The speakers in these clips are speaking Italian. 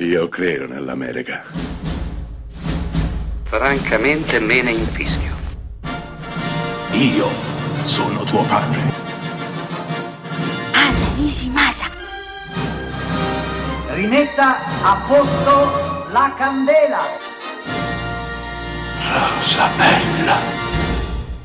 Io credo nell'America. Francamente me ne infischio. Io sono tuo padre. Anna Nishimasa. Rimetta a posto la candela. Rosa bella.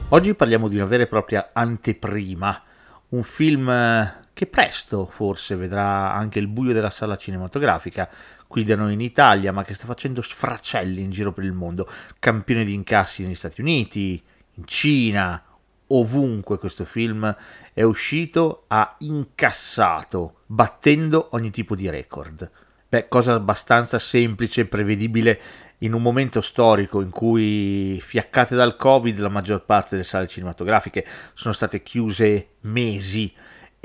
Oggi parliamo di una vera e propria anteprima, un film eh, che presto forse vedrà anche il buio della sala cinematografica, qui da noi in Italia, ma che sta facendo sfracelli in giro per il mondo, campione di incassi negli Stati Uniti, in Cina, ovunque questo film è uscito ha incassato, battendo ogni tipo di record. Beh, cosa abbastanza semplice e prevedibile in un momento storico in cui, fiaccate dal Covid, la maggior parte delle sale cinematografiche sono state chiuse mesi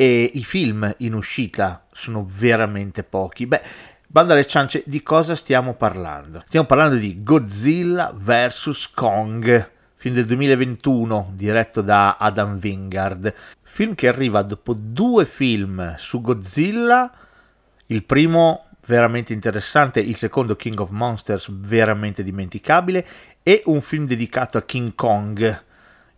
e i film in uscita sono veramente pochi. Beh, banda alle ciance, di cosa stiamo parlando? Stiamo parlando di Godzilla vs. Kong, film del 2021 diretto da Adam Wingard, film che arriva dopo due film su Godzilla, il primo veramente interessante, il secondo King of Monsters veramente dimenticabile e un film dedicato a King Kong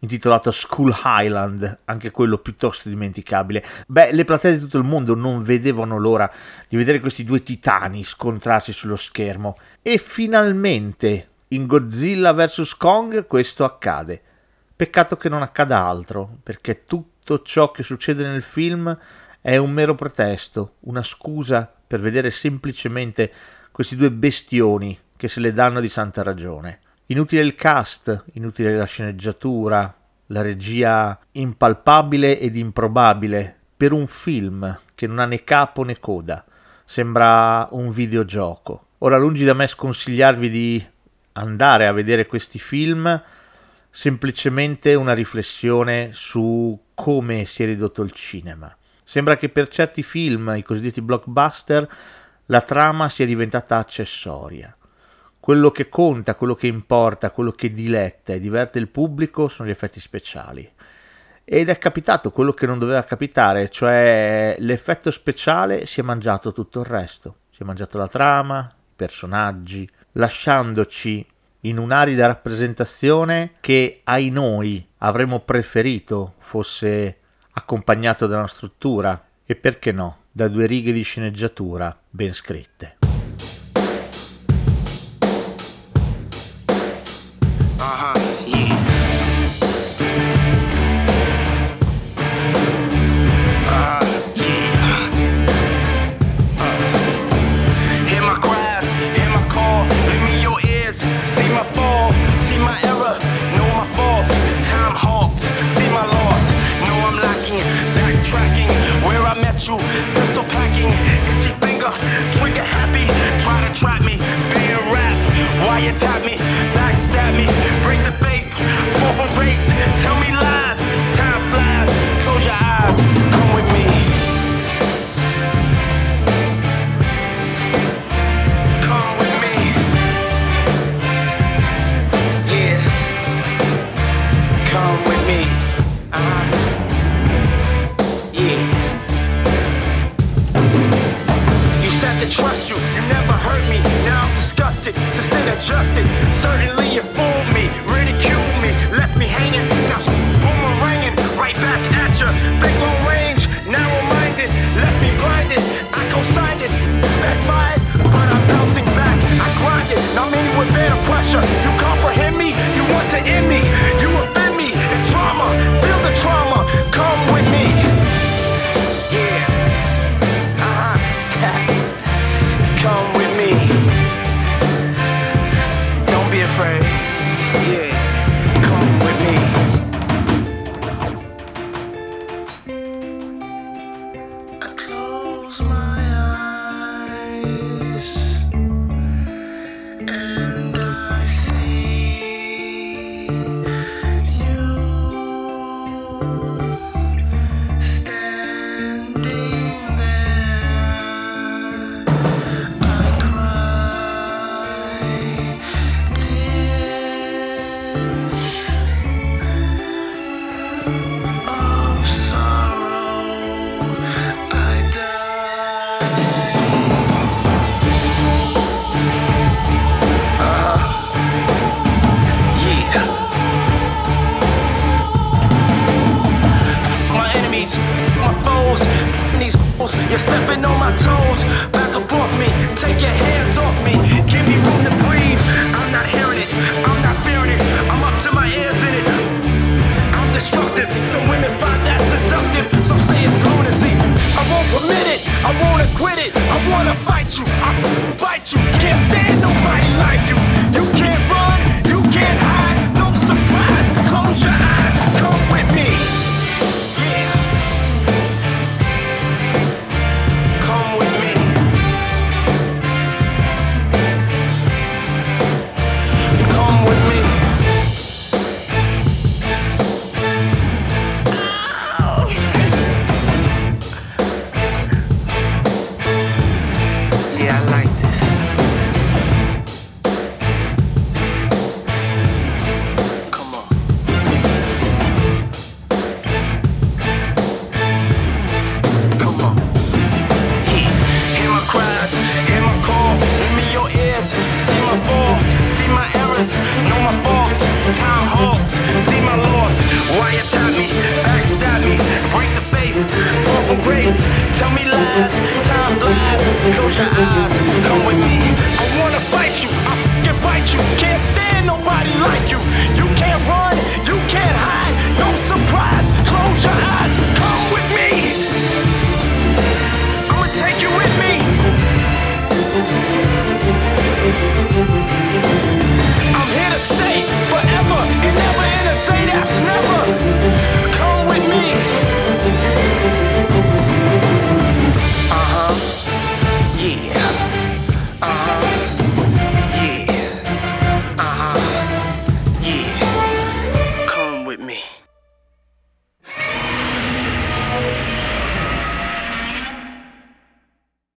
intitolato School Highland, anche quello piuttosto dimenticabile. Beh, le platee di tutto il mondo non vedevano l'ora di vedere questi due titani scontrarsi sullo schermo e finalmente in Godzilla vs Kong questo accade. Peccato che non accada altro, perché tutto ciò che succede nel film è un mero pretesto, una scusa per vedere semplicemente questi due bestioni che se le danno di santa ragione. Inutile il cast, inutile la sceneggiatura, la regia impalpabile ed improbabile per un film che non ha né capo né coda. Sembra un videogioco. Ora, lungi da me sconsigliarvi di andare a vedere questi film, semplicemente una riflessione su come si è ridotto il cinema. Sembra che per certi film, i cosiddetti blockbuster, la trama sia diventata accessoria. Quello che conta, quello che importa, quello che diletta e diverte il pubblico sono gli effetti speciali. Ed è capitato quello che non doveva capitare, cioè l'effetto speciale si è mangiato tutto il resto. Si è mangiato la trama, i personaggi, lasciandoci in un'arida rappresentazione che ai noi avremmo preferito fosse accompagnato da una struttura e perché no, da due righe di sceneggiatura ben scritte. tracking where I met you. That's Yeah. these holes. You're stepping on my toes. Back up off me. Take your hands off me. Give me room to breathe. I'm not hearing it. I'm not fearing it. I'm up to my ears in it. I'm destructive. Some women find that seductive. Some say it's lunacy. I won't permit it. I won't acquit it. I wanna fight you. I my. Time halts, see my loss. Me, backstab me, break the faith, fall from grace. Tell me lies, time flies. Close your eyes, come with me. I wanna fight you, I can fight you. Can't stand nobody like you. You can't run, you can't hide. No surprise. Close your eyes, come with me. I'ma take you with me. Ah.